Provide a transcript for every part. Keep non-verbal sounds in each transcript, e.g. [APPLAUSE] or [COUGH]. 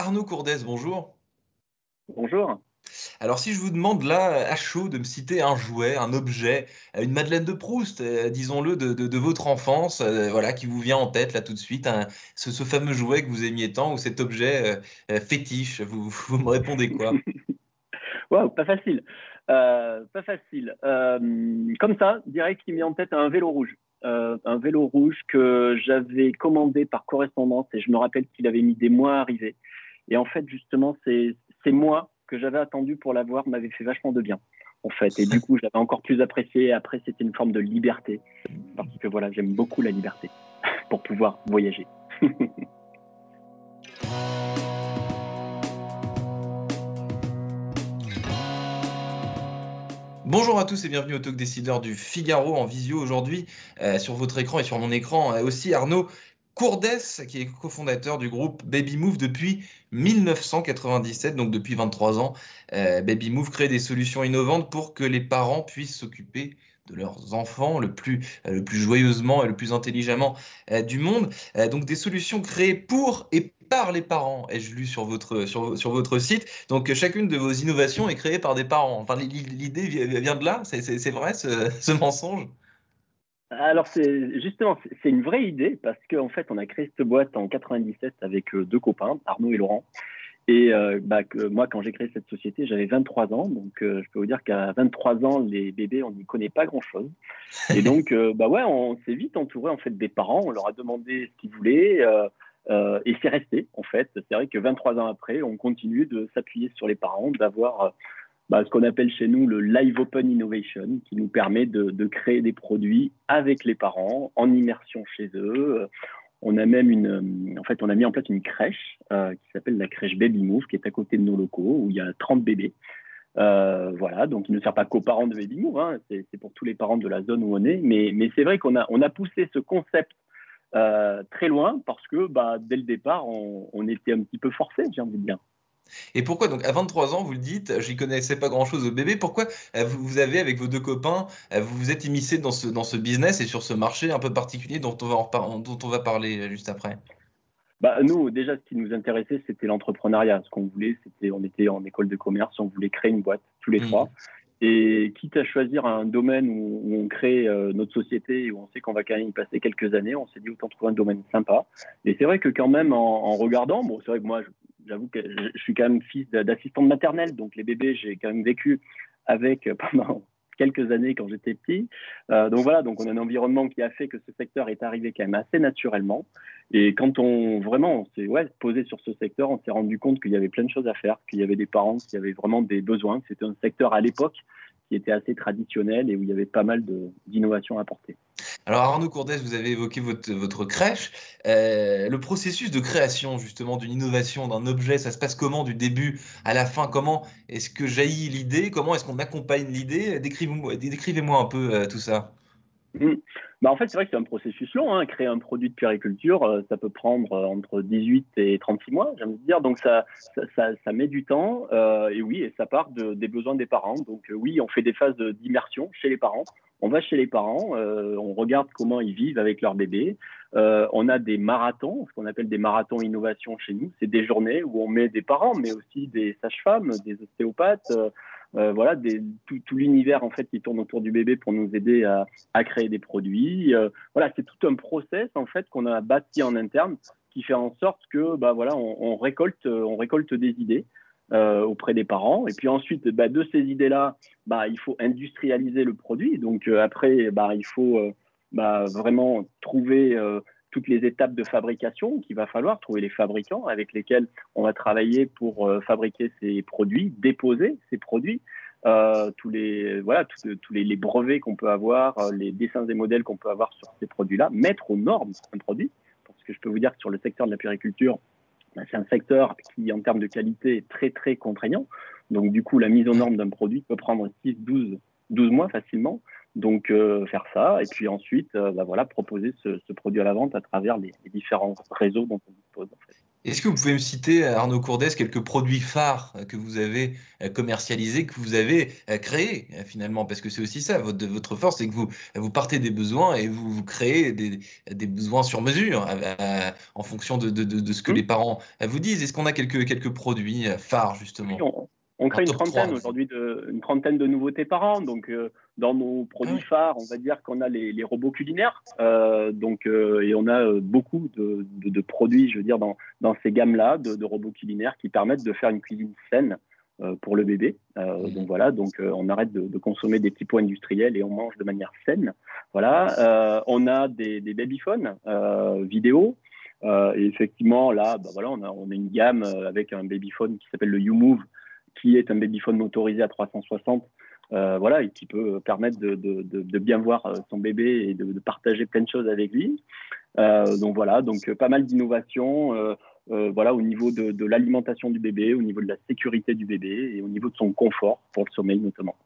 Arnaud Courdès, bonjour. Bonjour. Alors si je vous demande là, à chaud, de me citer un jouet, un objet, une Madeleine de Proust, euh, disons-le, de, votre enfance, euh, voilà, qui vous vient en tête là tout de suite, ce, fameux jouet que vous aimiez tant ou cet objet euh, fétiche, [LAUGHS] vous, me répondez quoi? [LAUGHS] Waouh, pas facile. pas facile. comme ça, direct, qui me vient en tête un vélo rouge. un vélo rouge que j'avais commandé par correspondance et je me rappelle qu'il avait mis des mois à arriver. Et en fait, justement, c'est moi que j'avais attendu pour l'avoir m'avait fait vachement de bien, en fait. Et du coup, j'avais encore plus apprécié. Après, c'était une forme de liberté, parce que voilà, j'aime beaucoup la liberté [LAUGHS] pour pouvoir voyager. [LAUGHS] Bonjour à tous et bienvenue au Talk Décideur du Figaro en visio aujourd'hui euh, sur votre écran et sur mon écran euh, aussi Arnaud Courdès, qui est cofondateur du groupe Baby Move depuis 1997, donc depuis 23 ans. Euh, Baby Move crée des solutions innovantes pour que les parents puissent s'occuper de leurs enfants le plus, euh, joyeusement et le plus intelligemment euh, du monde. donc des solutions créées pour et par les parents, ai-je lu sur votre, sur, votre site. Donc chacune de vos innovations est créée par des parents. Enfin, l'idée vient de là, c'est vrai ce mensonge? Alors, c'est justement, c'est une vraie idée parce qu'en fait, on a créé cette boîte en 97 avec euh, deux copains, Arnaud et Laurent. Et euh, bah, que moi, quand j'ai créé cette société, j'avais 23 ans. Donc, euh, je peux vous dire qu'à 23 ans, les bébés, on n'y connaît pas grand-chose. Et donc, bah ouais, on s'est vite entouré en fait des parents. On leur a demandé ce qu'ils voulaient. et c'est resté, en fait. C'est vrai que 23 ans après, on continue de s'appuyer sur les parents, d'avoir bah, ce qu'on appelle chez nous le Live Open Innovation, qui nous permet de, créer des produits avec les parents, en immersion chez eux. On a même une, en fait, on a mis en place une crèche euh, qui s'appelle la crèche Baby Move, qui est à côté de nos locaux, où il y a 30 bébés. Euh, voilà, donc il ne sert pas qu'aux parents de Baby Move, hein, c'est pour tous les parents de la zone où on est. Mais, c'est vrai qu'on a, poussé ce concept euh, très loin parce que bah, dès le départ, on, on était un petit peu forcé, j'ai envie de dire. Et pourquoi, donc à 23 ans, vous le dites, j'y connaissais pas grand-chose au bébé, pourquoi euh, vous avez, avec vos deux copains, euh, vous vous êtes immiscé dans ce, dans ce business et sur ce marché un peu particulier dont on va, dont on va parler euh, juste après? Bah, nous, déjà, ce qui nous intéressait, c'était l'entrepreneuriat. Ce qu'on voulait, c'était, on était en école de commerce, on voulait créer une boîte tous les mmh. trois. Et quitte à choisir un domaine où, on crée notre société et où on sait qu'on va quand même y passer quelques années, on s'est dit autant trouver un domaine sympa. Et c'est vrai que quand même, en, en regardant, bon, c'est vrai que moi, je, j'avoue que je suis quand même fils d'assistante maternelle, donc les bébés, j'ai quand même vécu avec [LAUGHS] pendant quelques années quand j'étais petit. Euh, donc voilà, donc on a un environnement qui a fait que ce secteur est arrivé quand même assez naturellement. Et quand on vraiment s'est posé sur ce secteur, on s'est rendu compte qu'il y avait plein de choses à faire, qu'il y avait des parents qui avaient vraiment des besoins. C'était un secteur à l'époque qui était assez traditionnel et où il y avait pas mal d'innovations à apporter. Alors Arnaud Courdès, vous avez évoqué votre, votre crèche. Euh, le processus de création justement d'une innovation, d'un objet, ça se passe comment du début à la fin? Comment est-ce que jaillit l'idée? Comment est-ce qu'on accompagne l'idée? Décrivez-moi décrivez un peu euh, tout ça. Mmh. Bah en fait, c'est vrai que c'est un processus long. Hein. Créer un produit de périculture, euh, ça peut prendre entre 18 et 36 mois, j'aime dire. Donc, ça, ça, ça, met du temps. et oui, et ça part de, des besoins des parents. Donc, oui, on fait des phases d'immersion chez les parents on va chez les parents, euh, on regarde comment ils vivent avec leur bébé. Euh, on a des marathons, ce qu'on appelle des marathons innovation chez nous. C'est des journées où on met des parents, mais aussi des sages-femmes, des ostéopathes, euh, voilà, tout, l'univers en fait qui tourne autour du bébé pour nous aider à, créer des produits. voilà, c'est tout un process en fait qu'on a bâti en interne qui fait en sorte que bah voilà, on récolte, on récolte des idées. Euh, auprès des parents. Et puis ensuite, bah, de ces idées-là, bah, il faut industrialiser le produit. Donc euh, après, bah, il faut euh, bah, vraiment trouver toutes les étapes de fabrication qu'il va falloir, trouver les fabricants avec lesquels on va travailler pour fabriquer ces produits, déposer ces produits. tous les voilà tous, les, brevets qu'on peut avoir, les dessins et modèles qu'on peut avoir sur ces produits-là, mettre aux normes un produit. Parce que je peux vous dire que sur le secteur de la périculture, bah, c'est un secteur qui, en termes de qualité, est très, très contraignant. Donc, du coup, la mise aux normes d'un produit peut prendre 6, 12, 12 mois facilement. Donc, euh, faire ça. Et puis ensuite, euh, bah, voilà, proposer ce, produit à la vente à travers les, différents réseaux dont on dispose. Est-ce que vous pouvez me citer, Arnaud Courdès, quelques produits phares que vous avez euh, commercialisés, que vous avez euh, créés finalement? Parce que c'est aussi ça, votre, votre force, c'est que vous, vous partez des besoins et vous, vous créez des, des, besoins sur mesure en fonction de, de, de, ce que mmh. les parents vous disent. Est-ce qu'on a quelques, quelques produits phares justement? On crée une trentaine aujourd'hui, de, une trentaine de nouveautés par an. Donc, euh, dans nos produits ah phares, on va dire qu'on a les, robots culinaires. Euh, donc, euh, et on a beaucoup de, produits, je veux dire, dans, dans ces gammes-là, de, robots culinaires qui permettent de faire une cuisine saine pour le bébé. Mmh. Donc voilà, donc on arrête de, consommer des petits pots industriels et on mange de manière saine. Voilà, on a des, des babyphones vidéo. et effectivement, là, bah voilà, on a, on a une gamme avec un babyphone qui s'appelle le YouMove, qui est un babyphone motorisé à 360, euh, voilà, et qui peut permettre de, bien voir euh, son bébé et de, partager plein de choses avec lui. Euh, donc voilà, donc pas mal d'innovations. voilà, au niveau de, l'alimentation du bébé, au niveau de la sécurité du bébé et au niveau de son confort pour le sommeil notamment.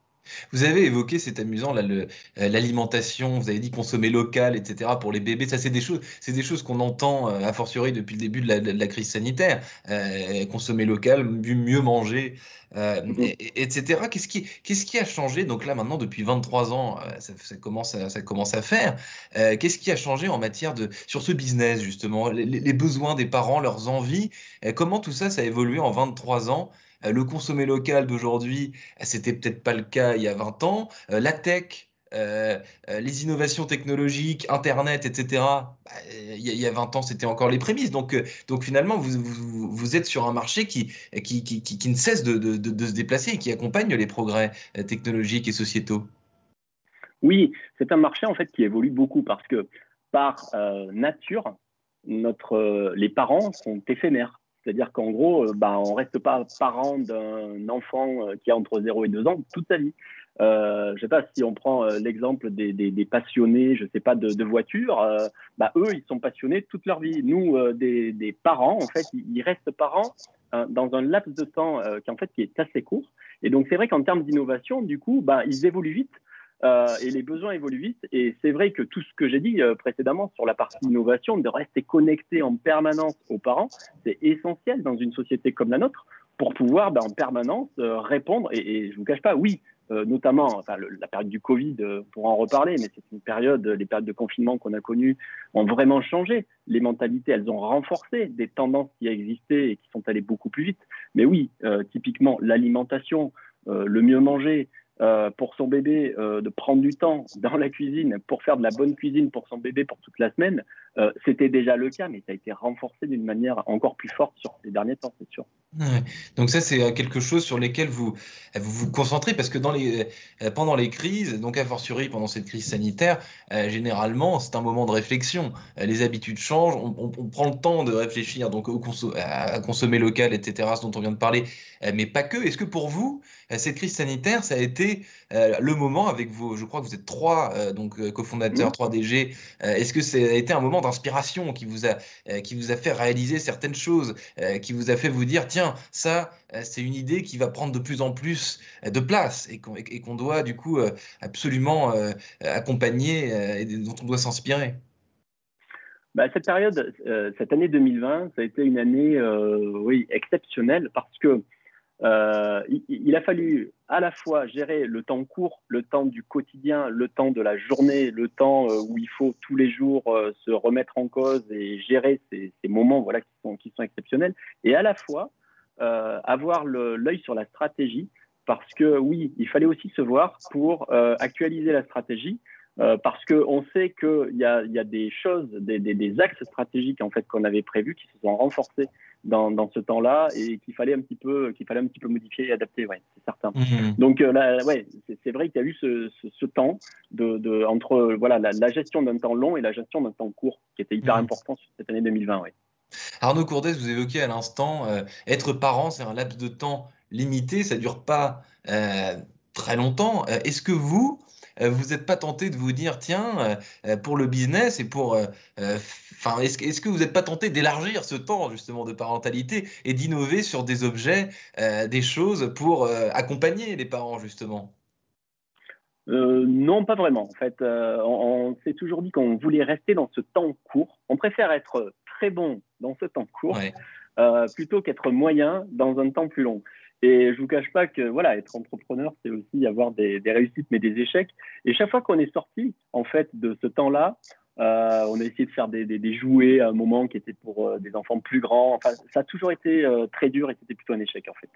Vous avez évoqué, c'est amusant, euh, l'alimentation, vous avez dit consommer local, etc. pour les bébés. Ça, c'est des choses, c'est des choses qu'on entend euh, a fortiori depuis le début de la, crise sanitaire. Euh, consommer local, mieux manger, mm-hmm. etc. Qu'est-ce qui, qu'est-ce qui a changé? Donc là, maintenant, depuis 23 ans, ça, commence, à, ça commence à faire. qu'est-ce qui a changé en matière de sur ce business justement, les, les besoins des parents, leurs envies Comment tout ça, ça a évolué en 23 ans le consommer local d'aujourd'hui, euh, c'était peut-être pas le cas il y a 20 ans. Euh, la tech, les innovations technologiques, Internet, etc. Bah, il, y a, 20 ans, c'était encore les prémices. Donc, finalement, vous, êtes sur un marché qui, ne cesse de, se déplacer et qui accompagne les progrès technologiques et sociétaux. Oui, c'est un marché en fait qui évolue beaucoup parce que par nature, les parents sont éphémères. C'est-à-dire qu'en gros, euh, bah, on ne reste pas parent d'un enfant euh, qui a entre 0 et 2 ans toute sa vie. Euh, je ne sais pas si on prend l'exemple des, passionnés, je sais pas, de, de voitures, bah, eux, ils sont passionnés toute leur vie. Nous, des, parents, en fait, ils restent parents dans un laps de temps qui, en fait, qui est assez court. Et donc, c'est vrai qu'en termes d'innovation, du coup, bah, ils évoluent vite. Euh, et les besoins évoluent vite. Et c'est vrai que tout ce que j'ai dit euh, précédemment sur la partie innovation, de rester connecté en permanence aux parents, c'est essentiel dans une société comme la nôtre pour pouvoir ben, en permanence euh, répondre. Et, je ne vous cache pas, oui, notamment la période du Covid, pour en reparler, mais c'est une période, les périodes de confinement qu'on a connues ont vraiment changé. Les mentalités, elles ont renforcé des tendances qui existaient et qui sont allées beaucoup plus vite. Mais oui, typiquement, l'alimentation, le mieux manger, euh, pour son bébé euh, de prendre du temps dans la cuisine pour faire de la bonne cuisine pour son bébé pour toute la semaine, euh, c'était déjà le cas, mais ça a été renforcé d'une manière encore plus forte sur ces derniers temps, c'est sûr. Donc ça, c'est quelque chose sur lequel vous vous, vous concentrez, parce que dans les, pendant les crises, donc a fortiori pendant cette crise sanitaire, généralement, c'est un moment de réflexion. les habitudes changent, on, prend le temps de réfléchir donc au à consommer local, etc., ce dont on vient de parler, mais pas que. Est-ce que pour vous, cette crise sanitaire, ça a été le moment avec vos, je crois que vous êtes trois donc cofondateurs, trois DG, est-ce que ça a été un moment d'inspiration qui vous a euh, qui vous a fait réaliser certaines choses, euh, qui vous a fait vous dire tiens ça euh, c'est une idée qui va prendre de plus en plus de place et qu'on doit du coup absolument accompagner et dont on doit s'inspirer. Bah, cette période, cette année 2020, ça a été une année oui exceptionnelle parce que euh, il, a fallu à la fois gérer le temps court, le temps du quotidien, le temps de la journée, le temps euh, où il faut tous les jours euh, se remettre en cause et gérer ces, moments voilà, qui, sont, qui sont exceptionnels, et à la fois avoir l'œil sur la stratégie, parce que oui, il fallait aussi se voir pour actualiser la stratégie, parce qu'on sait qu'il y a, y a des choses, des, des, des axes stratégiques en fait qu'on avait prévus qui se sont renforcés dans, dans ce temps-là et qu'il fallait un petit peu qu'il fallait un petit peu modifier et adapter, ouais, c'est certain. Mhm. Donc euh, là, ouais, c'est vrai qu'il y a eu ce, ce, temps de, de, entre voilà la, gestion d'un temps long et la gestion d'un temps court qui était hyper mhm. important sur cette année 2020. Ouais. Arnaud Courdès, vous évoquez à l'instant euh, être parent, c'est un laps de temps limité, ça dure pas euh, très longtemps. Est-ce que vous euh, vous n'êtes pas tenté de vous dire, tiens, euh, euh, pour le business et pour... Enfin, est-ce que vous n'êtes pas tenté d'élargir ce temps justement de parentalité et d'innover sur des objets, des choses pour accompagner les parents justement? Non, pas vraiment. En fait, on, s'est toujours dit qu'on voulait rester dans ce temps court. On préfère être très bon dans ce temps court plutôt qu'être moyen dans un temps plus long. Et je vous cache pas que voilà, être entrepreneur, c'est aussi avoir des, réussites mais des échecs. Et chaque fois qu'on est sorti en fait de ce temps-là, euh, on a essayé de faire des, des, jouets à un moment qui étaient pour euh, des enfants plus grands. Enfin, ça a toujours été euh, très dur et c'était plutôt un échec en fait.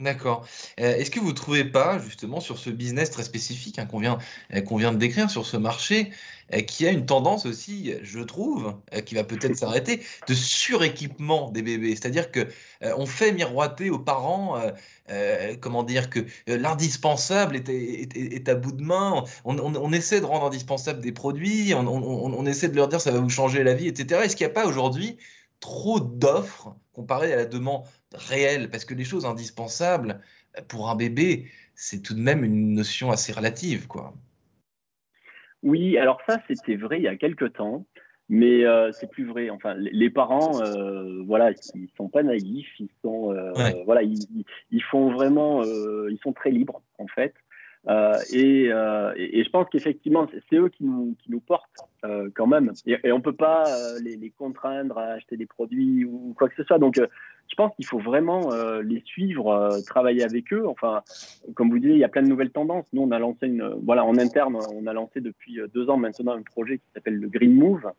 D'accord. Est-ce que vous ne trouvez pas, justement, sur ce business très spécifique hein, qu'on vient, qu'on vient de décrire, sur ce marché, qui a une tendance aussi, je trouve, qui va peut-être s'arrêter, de suréquipement des bébés? C'est-à-dire que on fait miroiter aux parents, comment dire, que l'indispensable est, est, à bout de main. On, essaie de rendre indispensable des produits, on, essaie de leur dire ça va vous changer la vie, etc. Est-ce qu'il n'y a pas aujourd'hui trop d'offres comparé à la demande réelle, parce que les choses indispensables pour un bébé, c'est tout de même une notion assez relative, quoi. Oui, alors ça, c'était vrai il y a quelques temps, mais euh, c'est plus vrai. Enfin, les parents, euh, voilà, ils sont pas naïfs, ils sont, euh, voilà, ils, font vraiment, ils sont très libres en fait. Euh, euh, et, et, je pense qu'effectivement, c'est eux qui nous, qui nous portent euh, quand même. Et, on ne peut pas les, les, contraindre à acheter des produits ou quoi que ce soit. Donc, je pense qu'il faut vraiment les suivre, travailler avec eux. Enfin, comme vous disiez, il y a plein de nouvelles tendances. Nous, on a lancé une, voilà, en interne, on a lancé depuis deux ans maintenant un projet qui s'appelle le Green Move.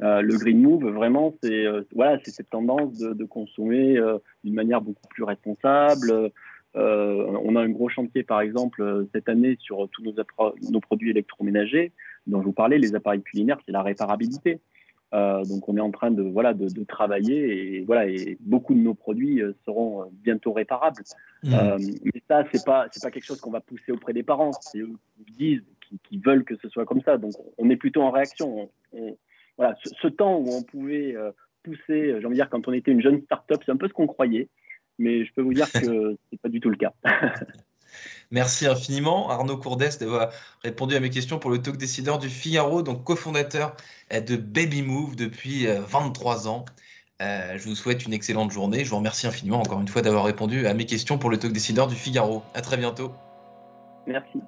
le green move, vraiment, c'est voilà, c'est cette tendance de, de consommer d'une manière beaucoup plus responsable, euh, on a un gros chantier, par exemple, euh, cette année sur tous nos, produits électroménagers, dont je vous parlais, les appareils culinaires, c'est la réparabilité. Euh, donc on est en train de voilà de, travailler et voilà et beaucoup de nos produits seront bientôt réparables. Mmh. mais ça c'est pas c'est pas quelque chose qu'on va pousser auprès des parents. C'est eux qui disent qui, veulent que ce soit comme ça. Donc on est plutôt en réaction. voilà ce, temps où on pouvait pousser, j'ai envie de dire quand on était une jeune start-up, c'est un peu ce qu'on croyait mais je peux vous dire que ce n'est pas du tout le cas. [LAUGHS] Merci infiniment, Arnaud Courdès, d'avoir répondu à mes questions pour le talk décideur du Figaro, donc cofondateur euh, de Baby Move depuis 23 euh, ans. Euh, je vous souhaite une excellente journée. Je vous remercie infiniment encore une fois d'avoir répondu à mes questions pour le talk décideur du Figaro. À très bientôt. Merci.